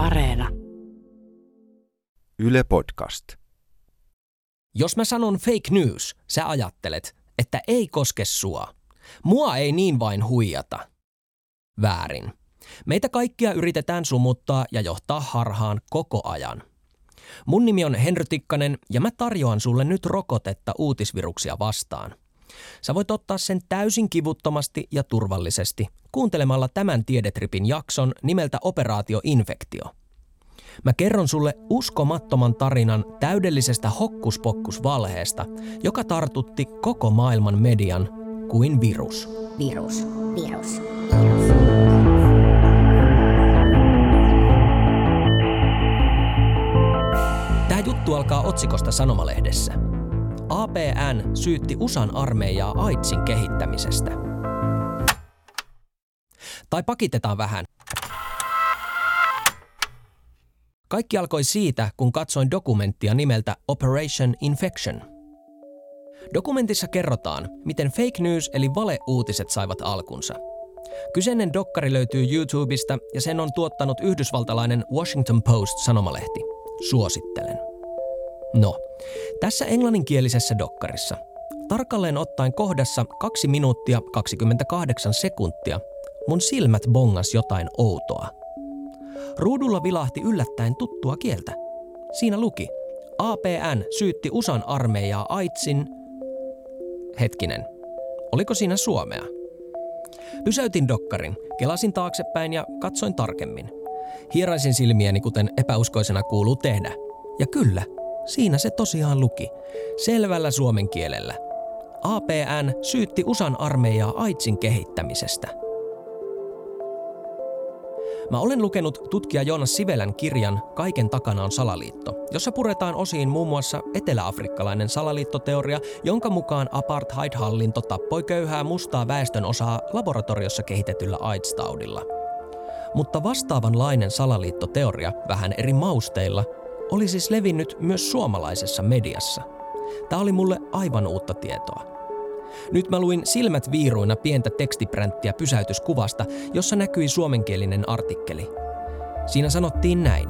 Areena. Yle Podcast. Jos mä sanon fake news, sä ajattelet, että ei koske sua. Mua ei niin vain huijata. Väärin. Meitä kaikkia yritetään sumuttaa ja johtaa harhaan koko ajan. Mun nimi on Henry Tikkanen ja mä tarjoan sulle nyt rokotetta uutisviruksia vastaan. Sä voit ottaa sen täysin kivuttomasti ja turvallisesti kuuntelemalla tämän tiedetripin jakson nimeltä Operaatio Infektio. Mä kerron sulle uskomattoman tarinan täydellisestä hokkuspokkusvalheesta, joka tartutti koko maailman median kuin virus. Virus, virus, virus. Tämä juttu alkaa otsikosta Sanomalehdessä. APN syytti USAn armeijaa AIDSin kehittämisestä. Tai pakitetaan vähän. Kaikki alkoi siitä, kun katsoin dokumenttia nimeltä Operation Infection. Dokumentissa kerrotaan, miten fake news eli valeuutiset saivat alkunsa. Kyseinen dokkari löytyy YouTubesta ja sen on tuottanut yhdysvaltalainen Washington Post-sanomalehti. Suosittelen. No, tässä englanninkielisessä dokkarissa tarkalleen ottaen kohdassa 2 minuuttia 28 sekuntia mun silmät bongas jotain outoa. Ruudulla vilahti yllättäen tuttua kieltä. Siinä luki, APN syytti USAn armeijaa AIDSin... Hetkinen, oliko siinä suomea? Pysäytin dokkarin, kelasin taaksepäin ja katsoin tarkemmin. Hieraisin silmiäni, kuten epäuskoisena kuuluu tehdä. Ja kyllä, siinä se tosiaan luki. Selvällä suomen kielellä. APN syytti USAn armeijaa AIDSin kehittämisestä – Mä olen lukenut tutkija Joonas Sivelän kirjan Kaiken takana on salaliitto, jossa puretaan osiin muun muassa eteläafrikkalainen salaliittoteoria, jonka mukaan apartheid-hallinto tappoi köyhää mustaa väestön osaa laboratoriossa kehitetyllä AIDS-taudilla. Mutta vastaavanlainen salaliittoteoria vähän eri mausteilla oli siis levinnyt myös suomalaisessa mediassa. Tämä oli mulle aivan uutta tietoa. Nyt mä luin silmät viiruina pientä tekstipränttiä pysäytyskuvasta, jossa näkyi suomenkielinen artikkeli. Siinä sanottiin näin.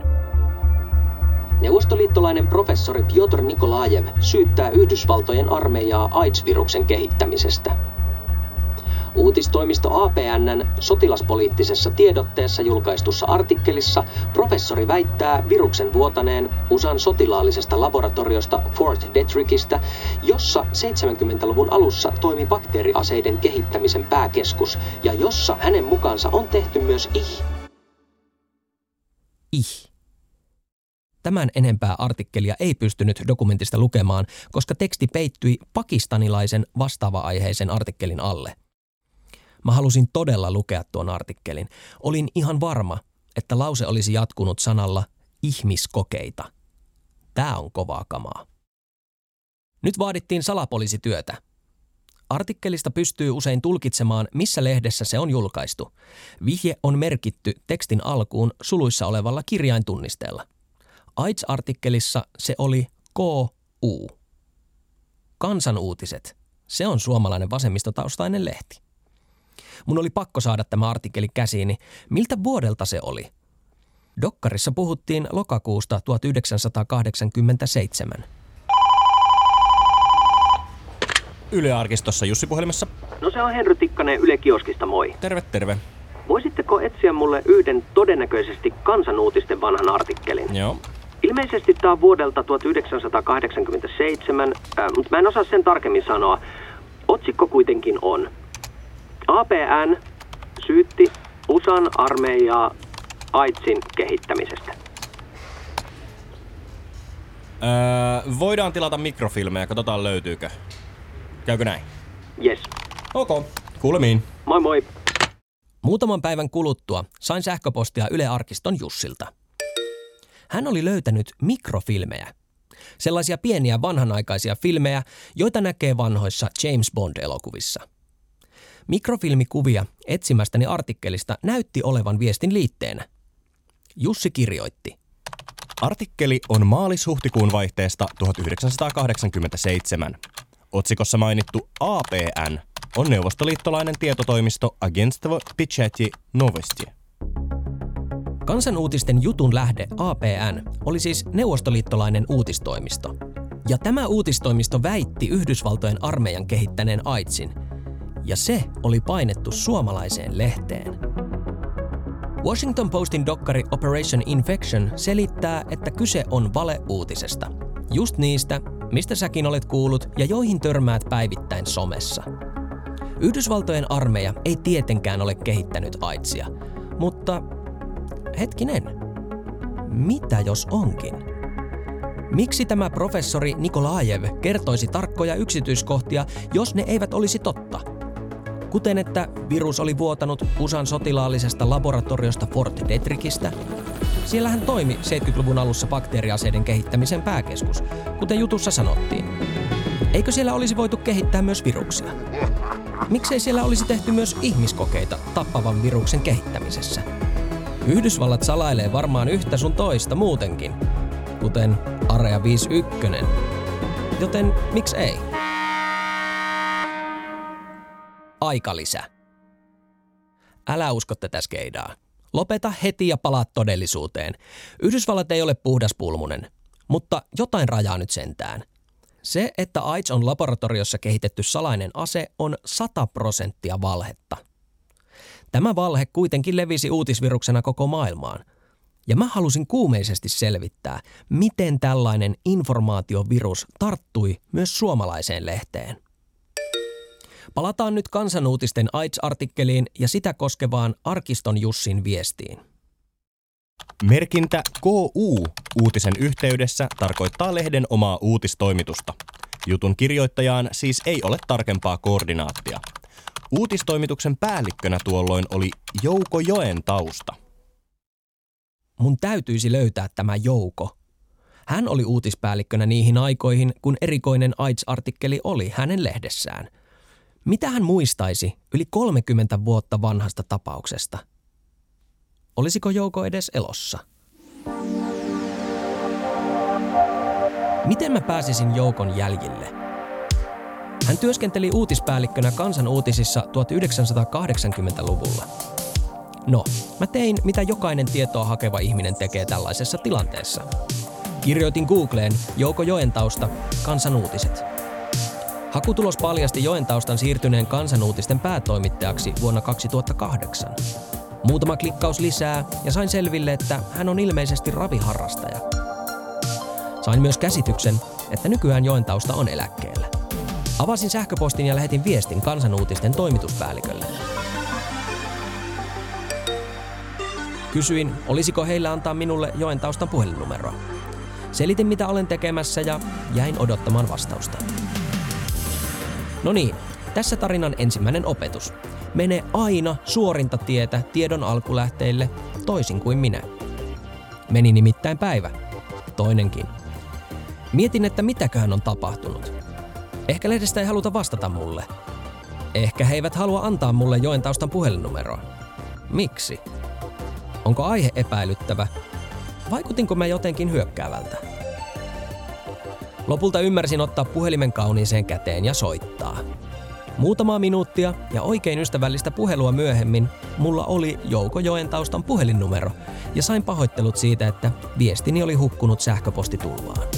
Neuvostoliittolainen professori Piotr Nikolajev syyttää Yhdysvaltojen armeijaa AIDS-viruksen kehittämisestä – Uutistoimisto APNn sotilaspoliittisessa tiedotteessa julkaistussa artikkelissa professori väittää viruksen vuotaneen USAn sotilaallisesta laboratoriosta Fort Detrickistä, jossa 70-luvun alussa toimi bakteeriaseiden kehittämisen pääkeskus ja jossa hänen mukaansa on tehty myös ih. Ih. Tämän enempää artikkelia ei pystynyt dokumentista lukemaan, koska teksti peittyi pakistanilaisen vastaava-aiheisen artikkelin alle. Mä halusin todella lukea tuon artikkelin. Olin ihan varma, että lause olisi jatkunut sanalla ihmiskokeita. Tää on kovaa kamaa. Nyt vaadittiin salapoliisityötä. Artikkelista pystyy usein tulkitsemaan, missä lehdessä se on julkaistu. Vihje on merkitty tekstin alkuun suluissa olevalla kirjaintunnisteella. AIDS-artikkelissa se oli KU. Kansanuutiset. Se on suomalainen vasemmistotaustainen lehti. Mun oli pakko saada tämä artikkeli käsiini. Miltä vuodelta se oli? Dokkarissa puhuttiin lokakuusta 1987. Yle Arkistossa Jussi puhelimessa. No se on Henry Tikkanen Yle Kioskista, moi. Terve, terve. Voisitteko etsiä mulle yhden todennäköisesti kansanuutisten vanhan artikkelin? Joo. Ilmeisesti tämä on vuodelta 1987, äh, mutta mä en osaa sen tarkemmin sanoa. Otsikko kuitenkin on APN syytti USAn armeijaa AIDSin kehittämisestä. Öö, voidaan tilata mikrofilmejä, katsotaan löytyykö. Käykö näin? Yes. Ok, kuulemiin. Moi moi. Muutaman päivän kuluttua sain sähköpostia Yle Arkiston Jussilta. Hän oli löytänyt mikrofilmejä. Sellaisia pieniä vanhanaikaisia filmejä, joita näkee vanhoissa James Bond-elokuvissa – Mikrofilmikuvia etsimästäni artikkelista näytti olevan viestin liitteenä. Jussi kirjoitti. Artikkeli on maalis-huhtikuun vaihteesta 1987. Otsikossa mainittu APN on neuvostoliittolainen tietotoimisto Agentstvo Pichety Novosti. Kansanuutisten jutun lähde APN oli siis neuvostoliittolainen uutistoimisto. Ja tämä uutistoimisto väitti Yhdysvaltojen armeijan kehittäneen AIDSin. Ja se oli painettu suomalaiseen lehteen. Washington Postin dokkari Operation Infection selittää, että kyse on valeuutisesta. Just niistä, mistä säkin olet kuullut ja joihin törmäät päivittäin somessa. Yhdysvaltojen armeija ei tietenkään ole kehittänyt AIDSia, mutta hetkinen, mitä jos onkin? Miksi tämä professori Nikolajev kertoisi tarkkoja yksityiskohtia, jos ne eivät olisi totta? Kuten että virus oli vuotanut USAn sotilaallisesta laboratoriosta Fort Detrickistä. Siellä hän toimi 70-luvun alussa bakteeriaseiden kehittämisen pääkeskus, kuten jutussa sanottiin. Eikö siellä olisi voitu kehittää myös viruksia? Miksei siellä olisi tehty myös ihmiskokeita tappavan viruksen kehittämisessä? Yhdysvallat salailee varmaan yhtä sun toista muutenkin, kuten Area 51. Joten miksi ei? Aikalisä. Älä usko tätä skeidaa. Lopeta heti ja palaa todellisuuteen. Yhdysvallat ei ole puhdas pulmunen, mutta jotain rajaa nyt sentään. Se, että AIDS on laboratoriossa kehitetty salainen ase, on 100 prosenttia valhetta. Tämä valhe kuitenkin levisi uutisviruksena koko maailmaan. Ja mä halusin kuumeisesti selvittää, miten tällainen informaatiovirus tarttui myös suomalaiseen lehteen. Palataan nyt kansanuutisten AIDS-artikkeliin ja sitä koskevaan Arkiston Jussin viestiin. Merkintä KU uutisen yhteydessä tarkoittaa lehden omaa uutistoimitusta. Jutun kirjoittajaan siis ei ole tarkempaa koordinaattia. Uutistoimituksen päällikkönä tuolloin oli Jouko Joen tausta. Mun täytyisi löytää tämä Jouko. Hän oli uutispäällikkönä niihin aikoihin, kun erikoinen AIDS-artikkeli oli hänen lehdessään. Mitä hän muistaisi yli 30 vuotta vanhasta tapauksesta? Olisiko Jouko edes elossa? Miten mä pääsisin Joukon jäljille? Hän työskenteli uutispäällikkönä kansan uutisissa 1980-luvulla. No, mä tein mitä jokainen tietoa hakeva ihminen tekee tällaisessa tilanteessa. Kirjoitin Googleen Jouko Joentausta, kansan uutiset. Hakutulos paljasti Joentaustan siirtyneen kansanuutisten päätoimittajaksi vuonna 2008. Muutama klikkaus lisää ja sain selville, että hän on ilmeisesti raviharrastaja. Sain myös käsityksen, että nykyään Joentausta on eläkkeellä. Avasin sähköpostin ja lähetin viestin kansanuutisten toimituspäällikölle. Kysyin, olisiko heillä antaa minulle joen taustan puhelinnumeroa. Selitin, mitä olen tekemässä ja jäin odottamaan vastausta. No niin, tässä tarinan ensimmäinen opetus. Mene aina suorinta tietä tiedon alkulähteille, toisin kuin minä. Meni nimittäin päivä. Toinenkin. Mietin, että mitäköhän on tapahtunut. Ehkä lehdestä ei haluta vastata mulle. Ehkä he eivät halua antaa mulle joen taustan puhelinnumeroa. Miksi? Onko aihe epäilyttävä? Vaikutinko mä jotenkin hyökkäävältä? Lopulta ymmärsin ottaa puhelimen kauniiseen käteen ja soittaa. Muutamaa minuuttia ja oikein ystävällistä puhelua myöhemmin mulla oli Jouko Joen taustan puhelinnumero ja sain pahoittelut siitä, että viestini oli hukkunut sähköpostitulvaan.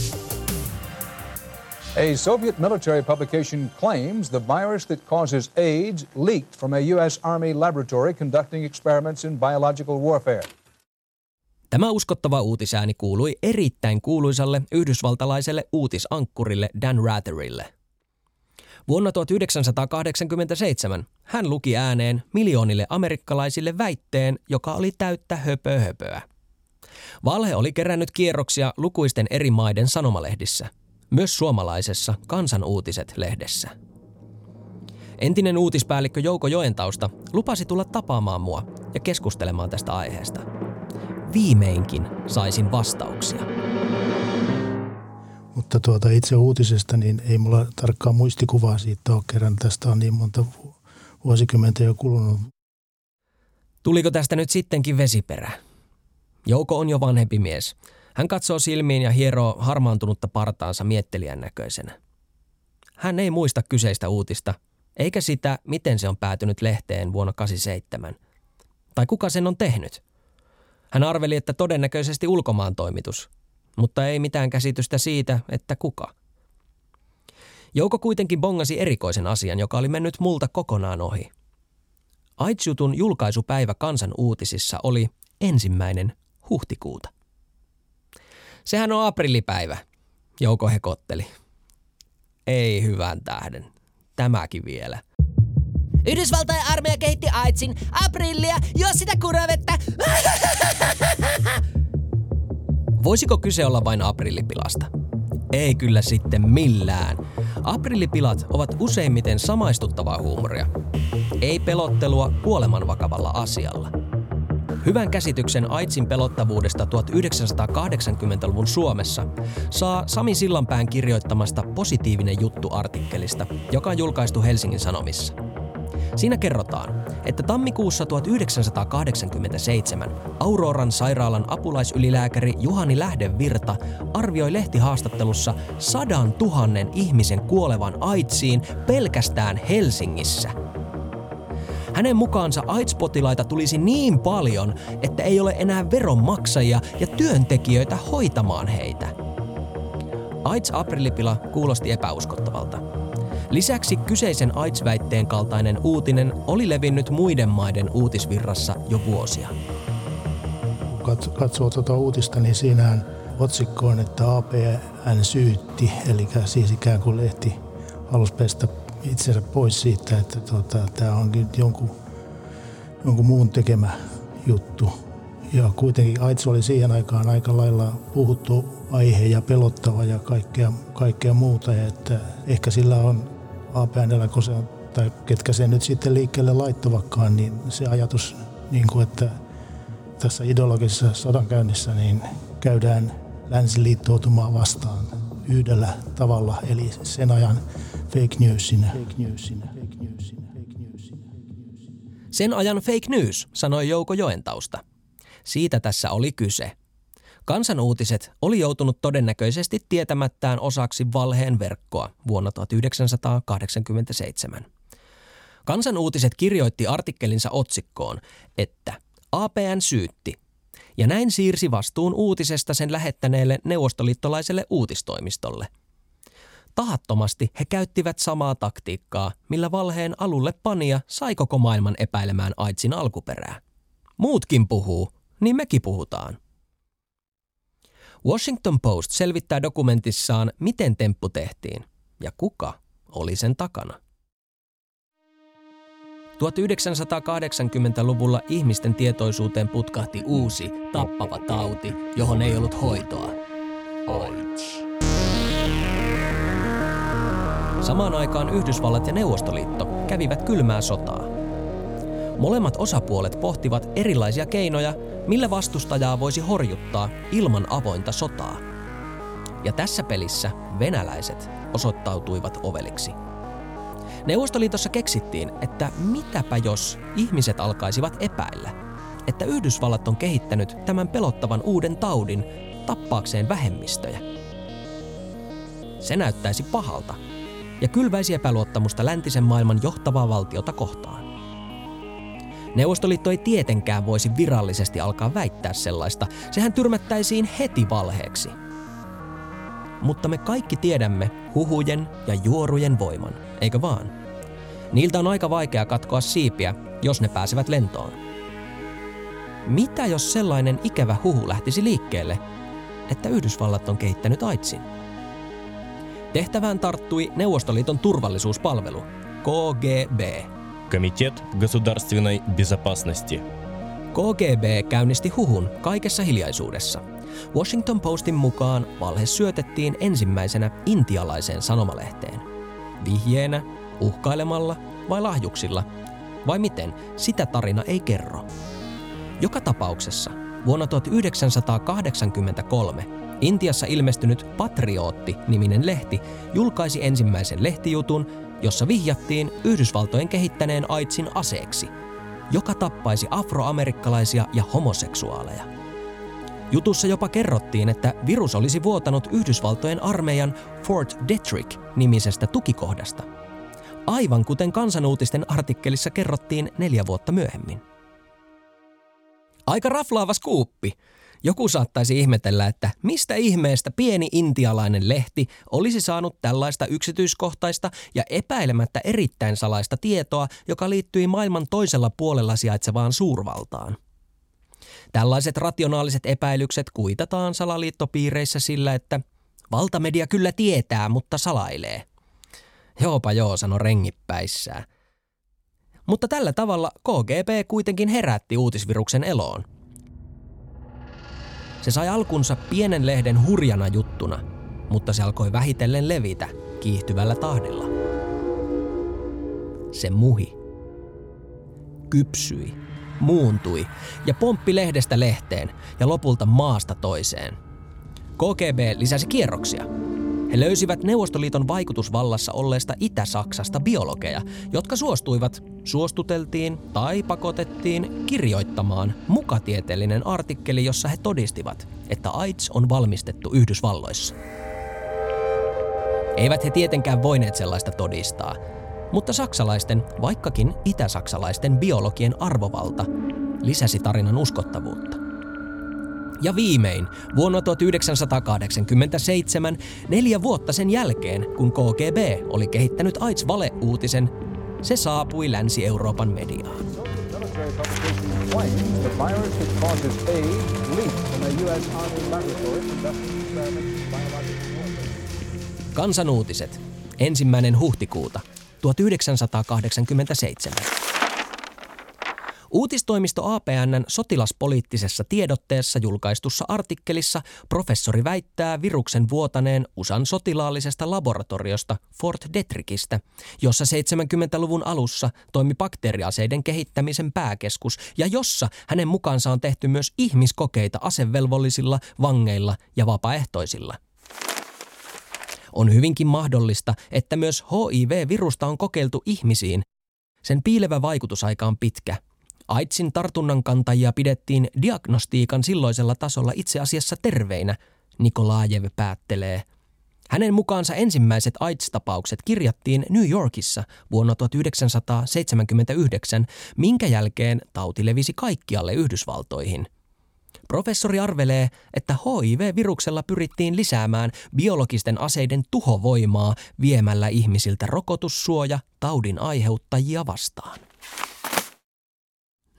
A Soviet military publication claims the virus that causes AIDS leaked from a U.S. Army laboratory conducting experiments in biological warfare. Tämä uskottava uutisääni kuului erittäin kuuluisalle yhdysvaltalaiselle uutisankkurille Dan Ratherille. Vuonna 1987 hän luki ääneen miljoonille amerikkalaisille väitteen, joka oli täyttä höpöhöpöä. Valhe oli kerännyt kierroksia lukuisten eri maiden sanomalehdissä – myös suomalaisessa Kansanuutiset-lehdessä. Entinen uutispäällikkö Jouko Joentausta lupasi tulla tapaamaan mua ja keskustelemaan tästä aiheesta. Viimeinkin saisin vastauksia. Mutta tuota itse uutisesta, niin ei mulla tarkkaa muistikuvaa siitä ole kerran. Tästä on niin monta vuosikymmentä jo kulunut. Tuliko tästä nyt sittenkin vesiperä? Jouko on jo vanhempi mies – hän katsoo silmiin ja hieroo harmaantunutta partaansa miettelijän näköisenä. Hän ei muista kyseistä uutista, eikä sitä, miten se on päätynyt lehteen vuonna 87. Tai kuka sen on tehnyt. Hän arveli, että todennäköisesti ulkomaan toimitus, mutta ei mitään käsitystä siitä, että kuka. Jouko kuitenkin bongasi erikoisen asian, joka oli mennyt multa kokonaan ohi. AIDS-jutun julkaisupäivä kansan uutisissa oli ensimmäinen huhtikuuta. Sehän on aprillipäivä, Jouko hekotteli. Ei hyvän tähden. Tämäkin vielä. Yhdysvaltain armeija kehitti AIDSin aprillia, jos sitä kuravettä. Voisiko kyse olla vain aprillipilasta? Ei kyllä sitten millään. Aprillipilat ovat useimmiten samaistuttavaa huumoria. Ei pelottelua kuoleman vakavalla asialla. Hyvän käsityksen AIDSin pelottavuudesta 1980-luvun Suomessa saa Sami Sillanpään kirjoittamasta positiivinen juttu artikkelista, joka on julkaistu Helsingin Sanomissa. Siinä kerrotaan, että tammikuussa 1987 Auroran sairaalan apulaisylilääkäri Juhani Lähdevirta arvioi lehtihaastattelussa sadan tuhannen ihmisen kuolevan AIDSiin pelkästään Helsingissä – hänen mukaansa AIDS-potilaita tulisi niin paljon, että ei ole enää veronmaksajia ja työntekijöitä hoitamaan heitä. AIDS-aprillipila kuulosti epäuskottavalta. Lisäksi kyseisen AIDS-väitteen kaltainen uutinen oli levinnyt muiden maiden uutisvirrassa jo vuosia. Kun katsoo tuota uutista, niin siinähän otsikko on, että APN syytti, eli siis ikään kuin lehti halusi pestä itsensä pois siitä, että tuota, tämä onkin jonkun, jonkun muun tekemä juttu. Ja kuitenkin AIDS oli siihen aikaan aika lailla puhuttu aihe ja pelottava ja kaikkea, kaikkea muuta. Ja että ehkä sillä on APNllä, kun se tai ketkä se nyt sitten liikkeelle laittavakaan, niin se ajatus, niin kuin, että tässä ideologisessa sodankäynnissä niin käydään länsiliittoutumaa vastaan yhdellä tavalla, eli sen ajan fake newsina. Fake newsina. Fake newsina. Fake newsina. Sen ajan fake news, sanoi Jouko Joentausta. Siitä tässä oli kyse. Kansanuutiset oli joutunut todennäköisesti tietämättään osaksi valheen verkkoa vuonna 1987. Kansanuutiset kirjoitti artikkelinsa otsikkoon, että APN syytti, ja näin siirsi vastuun uutisesta sen lähettäneelle neuvostoliittolaiselle uutistoimistolle – Tahattomasti he käyttivät samaa taktiikkaa, millä valheen alulle pania sai koko maailman epäilemään AIDSin alkuperää. Muutkin puhuu, niin mekin puhutaan. Washington Post selvittää dokumentissaan, miten temppu tehtiin ja kuka oli sen takana. 1980-luvulla ihmisten tietoisuuteen putkahti uusi, tappava tauti, johon ei ollut hoitoa. AIDS. Samaan aikaan Yhdysvallat ja Neuvostoliitto kävivät kylmää sotaa. Molemmat osapuolet pohtivat erilaisia keinoja, millä vastustajaa voisi horjuttaa ilman avointa sotaa. Ja tässä pelissä venäläiset osoittautuivat oveliksi. Neuvostoliitossa keksittiin, että mitäpä jos ihmiset alkaisivat epäillä, että Yhdysvallat on kehittänyt tämän pelottavan uuden taudin tappaakseen vähemmistöjä. Se näyttäisi pahalta – ja kylväisi epäluottamusta läntisen maailman johtavaa valtiota kohtaan. Neuvostoliitto ei tietenkään voisi virallisesti alkaa väittää sellaista, sehän tyrmättäisiin heti valheeksi. Mutta me kaikki tiedämme huhujen ja juorujen voiman, eikö vaan? Niiltä on aika vaikea katkoa siipiä, jos ne pääsevät lentoon. Mitä jos sellainen ikävä huhu lähtisi liikkeelle, että Yhdysvallat on kehittänyt AIDSin? Tehtävään tarttui Neuvostoliiton turvallisuuspalvelu, KGB. Комитет государственной безопасности. KGB käynnisti huhun kaikessa hiljaisuudessa. Washington Postin mukaan valhe syötettiin ensimmäisenä intialaiseen sanomalehteen. Vihjeenä, uhkailemalla vai lahjuksilla? Vai miten, sitä tarina ei kerro. Joka tapauksessa vuonna 1983 Intiassa ilmestynyt Patriotti-niminen lehti julkaisi ensimmäisen lehtijutun, jossa vihjattiin Yhdysvaltojen kehittäneen AIDSin aseeksi, joka tappaisi afroamerikkalaisia ja homoseksuaaleja. Jutussa jopa kerrottiin, että virus olisi vuotanut Yhdysvaltojen armeijan Fort Detrick-nimisestä tukikohdasta. Aivan kuten kansanuutisten artikkelissa kerrottiin neljä vuotta myöhemmin. Aika raflaava skuuppi. Joku saattaisi ihmetellä, että mistä ihmeestä pieni intialainen lehti olisi saanut tällaista yksityiskohtaista ja epäilemättä erittäin salaista tietoa, joka liittyi maailman toisella puolella sijaitsevaan suurvaltaan. Tällaiset rationaaliset epäilykset kuitataan salaliittopiireissä sillä, että valtamedia kyllä tietää, mutta salailee. Joopa joo, sano rengippäissään. Mutta tällä tavalla KGB kuitenkin herätti uutisviruksen eloon. Se sai alkunsa pienen lehden hurjana juttuna, mutta se alkoi vähitellen levitä kiihtyvällä tahdilla. Se muhi. Kypsyi, muuntui ja pomppi lehdestä lehteen ja lopulta maasta toiseen. KGB lisäsi kierroksia – he löysivät Neuvostoliiton vaikutusvallassa olleesta Itä-Saksasta biologeja, jotka suostuivat, suostuteltiin tai pakotettiin kirjoittamaan mukatieteellinen artikkeli, jossa he todistivat, että AIDS on valmistettu Yhdysvalloissa. Eivät he tietenkään voineet sellaista todistaa, mutta saksalaisten, vaikkakin itä-saksalaisten biologien arvovalta lisäsi tarinan uskottavuutta. Ja viimein, vuonna 1987, neljä vuotta sen jälkeen, kun KGB oli kehittänyt AIDS-valeuutisen, se saapui Länsi-Euroopan mediaan. Kansanuutiset. Ensimmäinen huhtikuuta 1987. Uutistoimisto APNn sotilaspoliittisessa tiedotteessa julkaistussa artikkelissa professori väittää viruksen vuotaneen USAn sotilaallisesta laboratoriosta Fort Detrickistä, jossa 70-luvun alussa toimi bakteeriaseiden kehittämisen pääkeskus ja jossa hänen mukaansa on tehty myös ihmiskokeita asevelvollisilla, vangeilla ja vapaaehtoisilla. On hyvinkin mahdollista, että myös HIV-virusta on kokeiltu ihmisiin. Sen piilevä vaikutusaika on pitkä – AIDSin tartunnan kantajia pidettiin diagnostiikan silloisella tasolla itse asiassa terveinä, Nikolaajev päättelee. Hänen mukaansa ensimmäiset AIDS-tapaukset kirjattiin New Yorkissa vuonna 1979, minkä jälkeen tauti levisi kaikkialle Yhdysvaltoihin. Professori arvelee, että HIV-viruksella pyrittiin lisäämään biologisten aseiden tuhovoimaa viemällä ihmisiltä rokotussuoja taudin aiheuttajia vastaan.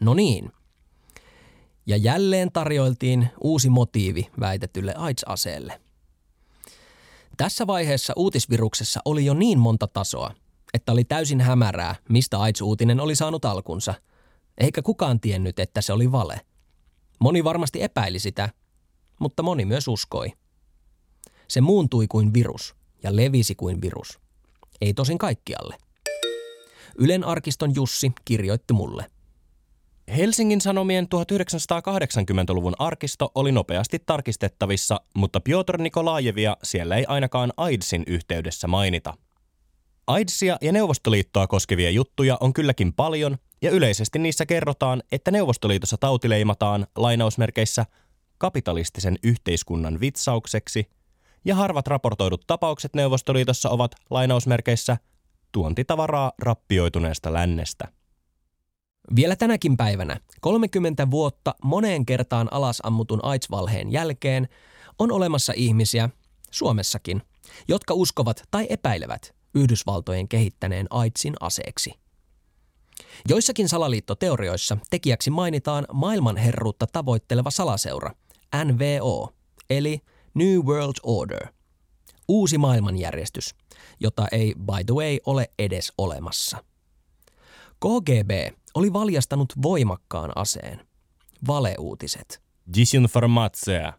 No niin. Ja jälleen tarjoiltiin uusi motiivi väitetylle AIDS-aseelle. Tässä vaiheessa uutisviruksessa oli jo niin monta tasoa, että oli täysin hämärää, mistä AIDS-uutinen oli saanut alkunsa, eikä kukaan tiennyt, että se oli vale. Moni varmasti epäili sitä, mutta moni myös uskoi. Se muuntui kuin virus ja levisi kuin virus. Ei tosin kaikkialle. Ylen arkiston Jussi kirjoitti mulle. Helsingin Sanomien 1980-luvun arkisto oli nopeasti tarkistettavissa, mutta Piotr Nikolaajevia siellä ei ainakaan AIDSin yhteydessä mainita. AIDSia ja Neuvostoliittoa koskevia juttuja on kylläkin paljon, ja yleisesti niissä kerrotaan, että Neuvostoliitossa tauti leimataan lainausmerkeissä kapitalistisen yhteiskunnan vitsaukseksi, ja harvat raportoidut tapaukset Neuvostoliitossa ovat lainausmerkeissä tuontitavaraa rappioituneesta lännestä. Vielä tänäkin päivänä, 30 vuotta moneen kertaan alas ammutun AIDS-valheen jälkeen, on olemassa ihmisiä, Suomessakin, jotka uskovat tai epäilevät Yhdysvaltojen kehittäneen AIDSin aseeksi. Joissakin salaliittoteorioissa tekijäksi mainitaan maailmanherruutta tavoitteleva salaseura, NVO, eli New World Order, uusi maailmanjärjestys, jota ei by the way ole edes olemassa. KGB oli valjastanut voimakkaan aseen. Valeuutiset. Disinformaatsia.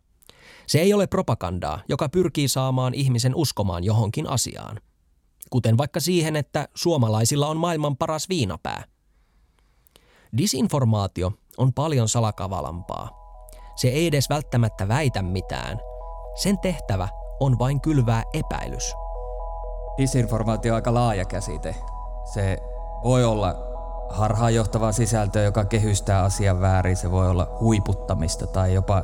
Se ei ole propagandaa, joka pyrkii saamaan ihmisen uskomaan johonkin asiaan. Kuten vaikka siihen, että suomalaisilla on maailman paras viinapää. Disinformaatio on paljon salakavalampaa. Se ei edes välttämättä väitä mitään. Sen tehtävä on vain kylvää epäilys. Disinformaatio on aika laaja käsite. Se voi olla harhaanjohtavaa sisältöä, joka kehystää asian väärin. Se voi olla huiputtamista tai jopa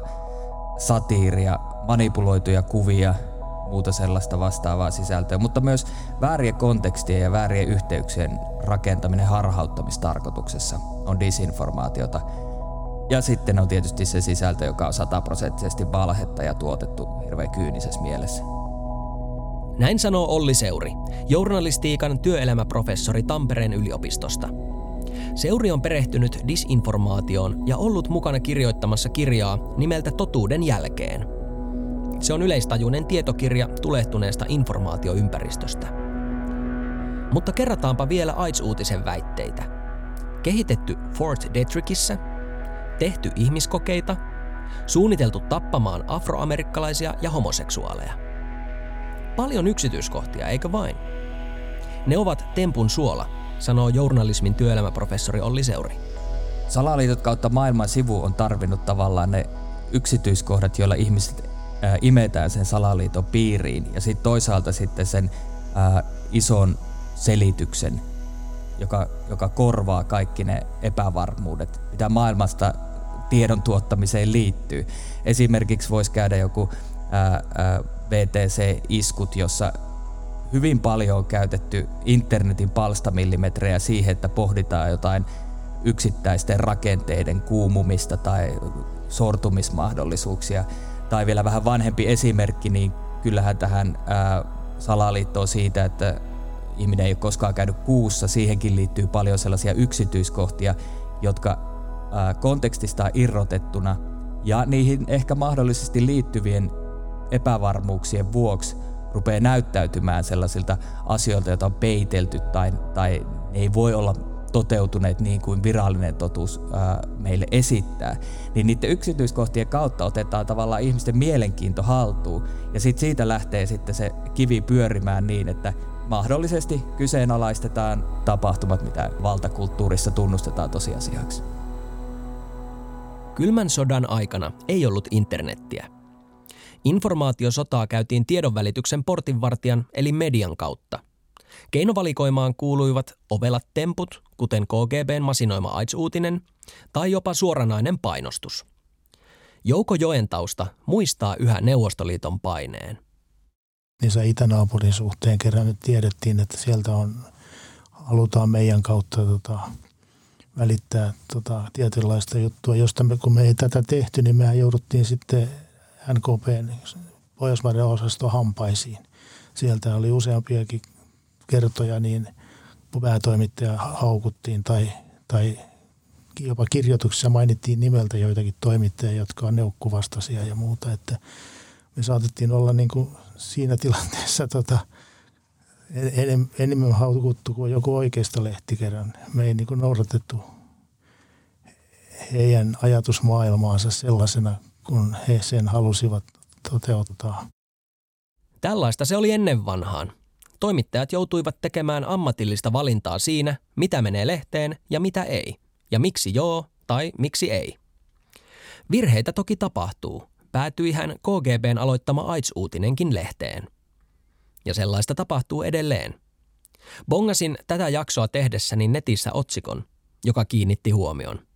satiiria, manipuloituja kuvia, muuta sellaista vastaavaa sisältöä, mutta myös väärien kontekstien ja väärien yhteyksien rakentaminen harhauttamistarkoituksessa on disinformaatiota. Ja sitten on tietysti se sisältö, joka on sataprosenttisesti valhetta ja tuotettu hirveän kyynisessä mielessä. Näin sanoo Olli Seuri, journalistiikan työelämäprofessori Tampereen yliopistosta. Seuri on perehtynyt disinformaatioon ja ollut mukana kirjoittamassa kirjaa nimeltä Totuuden jälkeen. Se on yleistajuinen tietokirja tulehtuneesta informaatioympäristöstä. Mutta kerrataanpa vielä AIDS-uutisen väitteitä. Kehitetty Fort Detrickissä, tehty ihmiskokeita, suunniteltu tappamaan afroamerikkalaisia ja homoseksuaaleja. Paljon yksityiskohtia, eikö vain? Ne ovat tempun suola, sanoo journalismin työelämäprofessori Olli Seuri. Salaliitot kautta maailman sivu on tarvinnut tavallaan ne yksityiskohdat, joilla ihmiset ää, imetään sen salaliiton piiriin ja sitten toisaalta sitten sen ää, ison selityksen, joka, joka korvaa kaikki ne epävarmuudet, mitä maailmasta tiedon tuottamiseen liittyy. Esimerkiksi voisi käydä joku ää, ää, VTC-iskut, jossa hyvin paljon on käytetty internetin palstamillimetrejä siihen, että pohditaan jotain yksittäisten rakenteiden kuumumista tai sortumismahdollisuuksia. Tai vielä vähän vanhempi esimerkki, niin kyllähän tähän ää, salaliittoon siitä, että ihminen ei ole koskaan käynyt kuussa, siihenkin liittyy paljon sellaisia yksityiskohtia, jotka ää, kontekstista irrotettuna ja niihin ehkä mahdollisesti liittyvien epävarmuuksien vuoksi rupeaa näyttäytymään sellaisilta asioilta, joita on peitelty tai, tai ne ei voi olla toteutuneet niin kuin virallinen totuus ää, meille esittää, niin niiden yksityiskohtien kautta otetaan tavallaan ihmisten mielenkiinto haltuun ja sit siitä lähtee sitten se kivi pyörimään niin, että mahdollisesti kyseenalaistetaan tapahtumat, mitä valtakulttuurissa tunnustetaan tosiasiaksi. Kylmän sodan aikana ei ollut internettiä. Informaatiosotaa käytiin tiedonvälityksen portinvartijan eli median kautta. Keinovalikoimaan kuuluivat ovelat temput, kuten KGBn masinoima AIDS-uutinen, tai jopa suoranainen painostus. Jouko Joentausta muistaa yhä Neuvostoliiton paineen. Niissä itänaapurin suhteen kerran nyt tiedettiin, että sieltä on, halutaan meidän kautta tota, välittää tota, tietynlaista juttua, josta me, kun me ei tätä tehty, niin mehän jouduttiin sitten NKPn Pohjoismaiden osasto hampaisiin. Sieltä oli useampiakin kertoja, niin päätoimittaja haukuttiin tai, tai jopa kirjoituksessa mainittiin nimeltä joitakin toimittajia, jotka on neukkuvastaisia ja muuta, että me saatettiin olla niin kuin siinä tilanteessa tota, enem, enemmän haukuttu kuin joku oikeista lehti kerran. Me ei niin kuin noudatettu heidän ajatusmaailmaansa sellaisena, kun he sen halusivat toteuttaa. Tällaista se oli ennen vanhaan. Toimittajat joutuivat tekemään ammatillista valintaa siinä, mitä menee lehteen ja mitä ei, ja miksi joo tai miksi ei. Virheitä toki tapahtuu. Päätyi hän KGBn aloittama AIDS-uutinenkin lehteen. Ja sellaista tapahtuu edelleen. Bongasin tätä jaksoa tehdessäni netissä otsikon, joka kiinnitti huomion.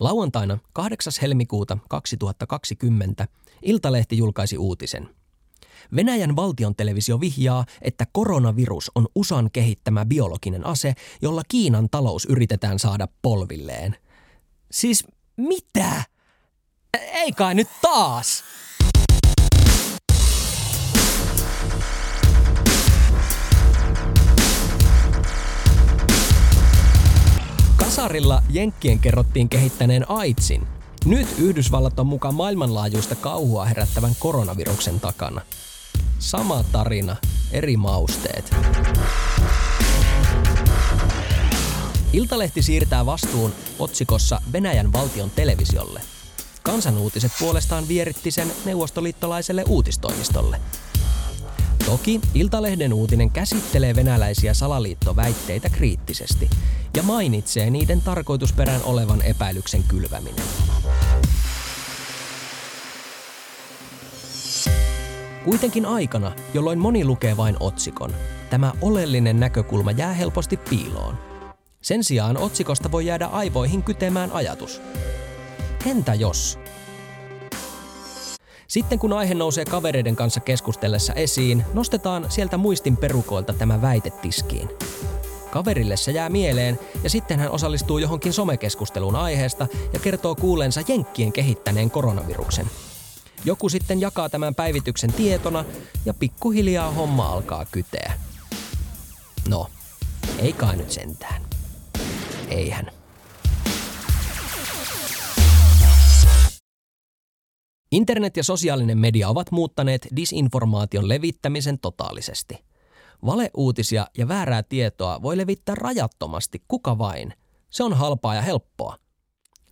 Lauantaina 8. helmikuuta 2020 Iltalehti julkaisi uutisen. Venäjän valtion televisio vihjaa, että koronavirus on USAn kehittämä biologinen ase, jolla Kiinan talous yritetään saada polvilleen. Siis mitä? Ei kai nyt taas! Kasarilla Jenkkien kerrottiin kehittäneen AIDSin. Nyt Yhdysvallat on mukaan maailmanlaajuista kauhua herättävän koronaviruksen takana. Sama tarina, eri mausteet. Iltalehti siirtää vastuun otsikossa Venäjän valtion televisiolle. Kansanuutiset puolestaan vieritti sen neuvostoliittolaiselle uutistoimistolle. Toki Iltalehden uutinen käsittelee venäläisiä salaliittoväitteitä kriittisesti ja mainitsee niiden tarkoitusperän olevan epäilyksen kylväminen. Kuitenkin aikana, jolloin moni lukee vain otsikon, tämä oleellinen näkökulma jää helposti piiloon. Sen sijaan otsikosta voi jäädä aivoihin kytemään ajatus. Entä jos? Sitten kun aihe nousee kavereiden kanssa keskustellessa esiin, nostetaan sieltä muistin perukoilta tämä väite tiskiin. Kaverille se jää mieleen ja sitten hän osallistuu johonkin somekeskusteluun aiheesta ja kertoo kuuleensa Jenkkien kehittäneen koronaviruksen. Joku sitten jakaa tämän päivityksen tietona ja pikkuhiljaa homma alkaa kyteä. No, ei kai nyt sentään. Eihän. Internet ja sosiaalinen media ovat muuttaneet disinformaation levittämisen totaalisesti. Valeuutisia ja väärää tietoa voi levittää rajattomasti kuka vain. Se on halpaa ja helppoa.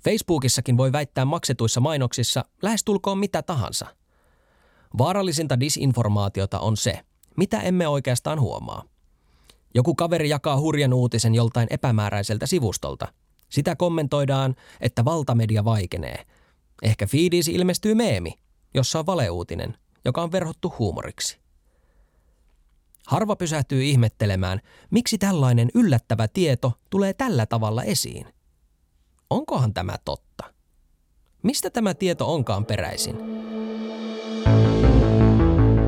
Facebookissakin voi väittää maksetuissa mainoksissa lähestulkoon mitä tahansa. Vaarallisinta disinformaatiota on se, mitä emme oikeastaan huomaa. Joku kaveri jakaa hurjan uutisen joltain epämääräiseltä sivustolta. Sitä kommentoidaan, että valtamedia vaikenee – Ehkä feediisi ilmestyy meemi, jossa on valeuutinen, joka on verhottu huumoriksi. Harva pysähtyy ihmettelemään, miksi tällainen yllättävä tieto tulee tällä tavalla esiin. Onkohan tämä totta? Mistä tämä tieto onkaan peräisin?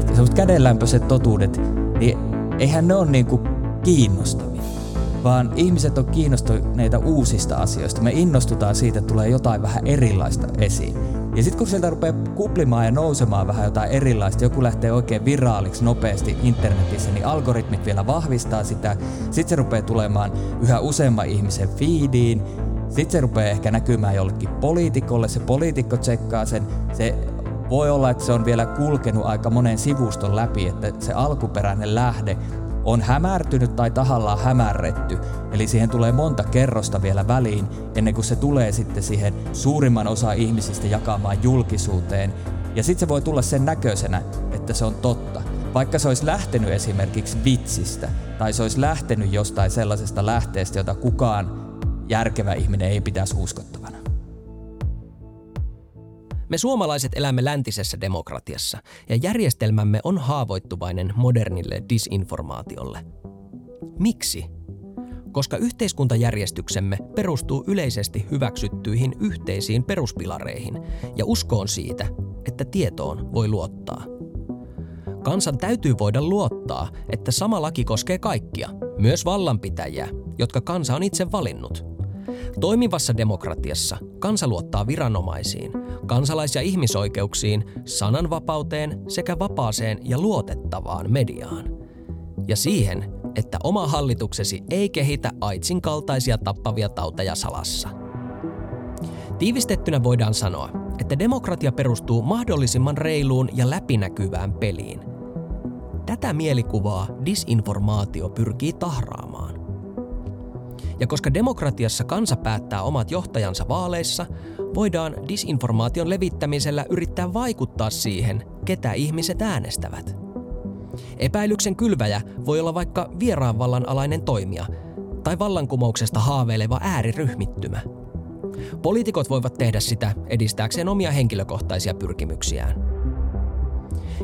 Sellaiset kädenlämpöiset totuudet, niin eihän ne ole niinku kiinnostavia vaan ihmiset on kiinnostuneita uusista asioista. Me innostutaan siitä, että tulee jotain vähän erilaista esiin. Ja sitten kun sieltä rupeaa kuplimaan ja nousemaan vähän jotain erilaista, joku lähtee oikein viraaliksi nopeasti internetissä, niin algoritmit vielä vahvistaa sitä. Sitten se rupeaa tulemaan yhä useamman ihmisen feediin. Sitten se rupeaa ehkä näkymään jollekin poliitikolle, se poliitikko tsekkaa sen. Se voi olla, että se on vielä kulkenut aika monen sivuston läpi, että se alkuperäinen lähde on hämärtynyt tai tahallaan hämärretty. Eli siihen tulee monta kerrosta vielä väliin ennen kuin se tulee sitten siihen suurimman osa ihmisistä jakamaan julkisuuteen. Ja sitten se voi tulla sen näköisenä, että se on totta. Vaikka se olisi lähtenyt esimerkiksi vitsistä tai se olisi lähtenyt jostain sellaisesta lähteestä, jota kukaan järkevä ihminen ei pitäisi uskottavana. Me suomalaiset elämme läntisessä demokratiassa ja järjestelmämme on haavoittuvainen modernille disinformaatiolle. Miksi? Koska yhteiskuntajärjestyksemme perustuu yleisesti hyväksyttyihin yhteisiin peruspilareihin ja uskoon siitä, että tietoon voi luottaa. Kansan täytyy voida luottaa, että sama laki koskee kaikkia, myös vallanpitäjiä, jotka kansa on itse valinnut – Toimivassa demokratiassa kansa luottaa viranomaisiin, kansalais- ja ihmisoikeuksiin, sananvapauteen sekä vapaaseen ja luotettavaan mediaan. Ja siihen, että oma hallituksesi ei kehitä aitsin kaltaisia tappavia tauteja salassa. Tiivistettynä voidaan sanoa, että demokratia perustuu mahdollisimman reiluun ja läpinäkyvään peliin. Tätä mielikuvaa disinformaatio pyrkii tahraamaan. Ja koska demokratiassa kansa päättää omat johtajansa vaaleissa, voidaan disinformaation levittämisellä yrittää vaikuttaa siihen, ketä ihmiset äänestävät. Epäilyksen kylväjä voi olla vaikka vieraanvallan alainen toimija tai vallankumouksesta haaveileva ääriryhmittymä. Poliitikot voivat tehdä sitä edistääkseen omia henkilökohtaisia pyrkimyksiään.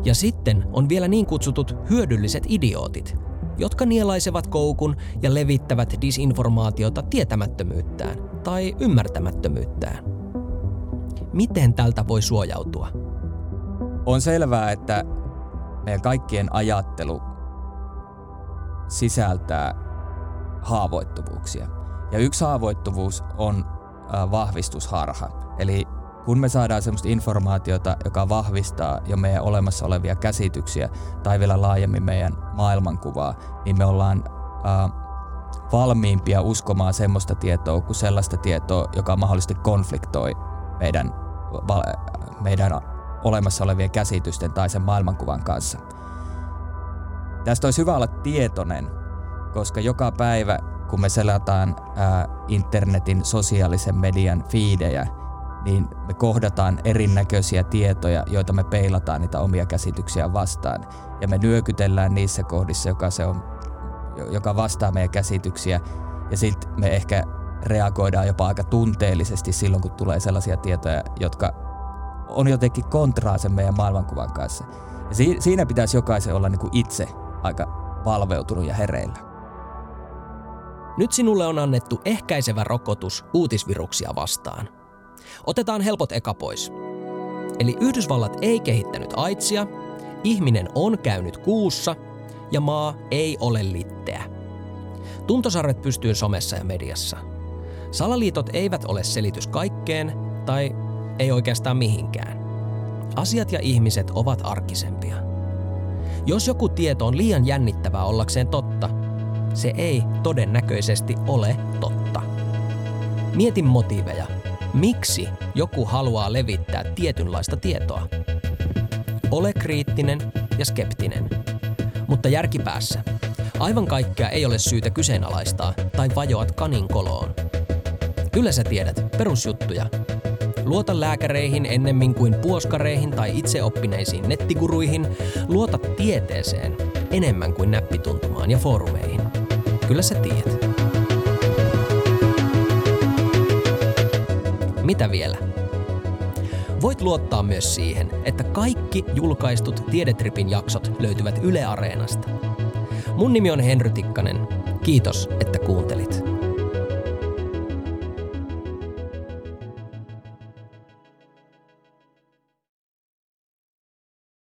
Ja sitten on vielä niin kutsutut hyödylliset idiootit, jotka nielaisevat koukun ja levittävät disinformaatiota tietämättömyyttään tai ymmärtämättömyyttään. Miten tältä voi suojautua? On selvää, että meidän kaikkien ajattelu sisältää haavoittuvuuksia. Ja yksi haavoittuvuus on vahvistusharha. Eli kun me saadaan sellaista informaatiota, joka vahvistaa jo meidän olemassa olevia käsityksiä tai vielä laajemmin meidän maailmankuvaa, niin me ollaan äh, valmiimpia uskomaan semmoista tietoa kuin sellaista tietoa, joka mahdollisesti konfliktoi meidän, meidän olemassa olevien käsitysten tai sen maailmankuvan kanssa. Tästä olisi hyvä olla tietoinen, koska joka päivä kun me selataan ää, internetin sosiaalisen median fiidejä, niin me kohdataan erinäköisiä tietoja, joita me peilataan niitä omia käsityksiä vastaan. Ja me nyökytellään niissä kohdissa, joka, se on, joka vastaa meidän käsityksiä. Ja sitten me ehkä reagoidaan jopa aika tunteellisesti silloin, kun tulee sellaisia tietoja, jotka on jotenkin kontraa sen meidän maailmankuvan kanssa. Ja si- siinä pitäisi jokaisen olla niin kuin itse aika valveutunut ja hereillä. Nyt sinulle on annettu ehkäisevä rokotus uutisviruksia vastaan – Otetaan helpot eka pois. Eli Yhdysvallat ei kehittänyt aitsia, ihminen on käynyt kuussa ja maa ei ole litteä. Tuntosarvet pystyy somessa ja mediassa. Salaliitot eivät ole selitys kaikkeen tai ei oikeastaan mihinkään. Asiat ja ihmiset ovat arkisempia. Jos joku tieto on liian jännittävää ollakseen totta, se ei todennäköisesti ole totta. Mieti motiiveja. Miksi joku haluaa levittää tietynlaista tietoa? Ole kriittinen ja skeptinen. Mutta järkipäässä. Aivan kaikkea ei ole syytä kyseenalaistaa tai vajoat kanin koloon. Kyllä sä tiedät, perusjuttuja. Luota lääkäreihin ennemmin kuin puoskareihin tai itseoppineisiin nettiguruihin. Luota tieteeseen enemmän kuin näppituntumaan ja foorumeihin. Kyllä sä tiedät. Mitä vielä? Voit luottaa myös siihen, että kaikki julkaistut Tiedetripin jaksot löytyvät Yle Areenasta. Mun nimi on Henry Tikkanen. Kiitos, että kuuntelit.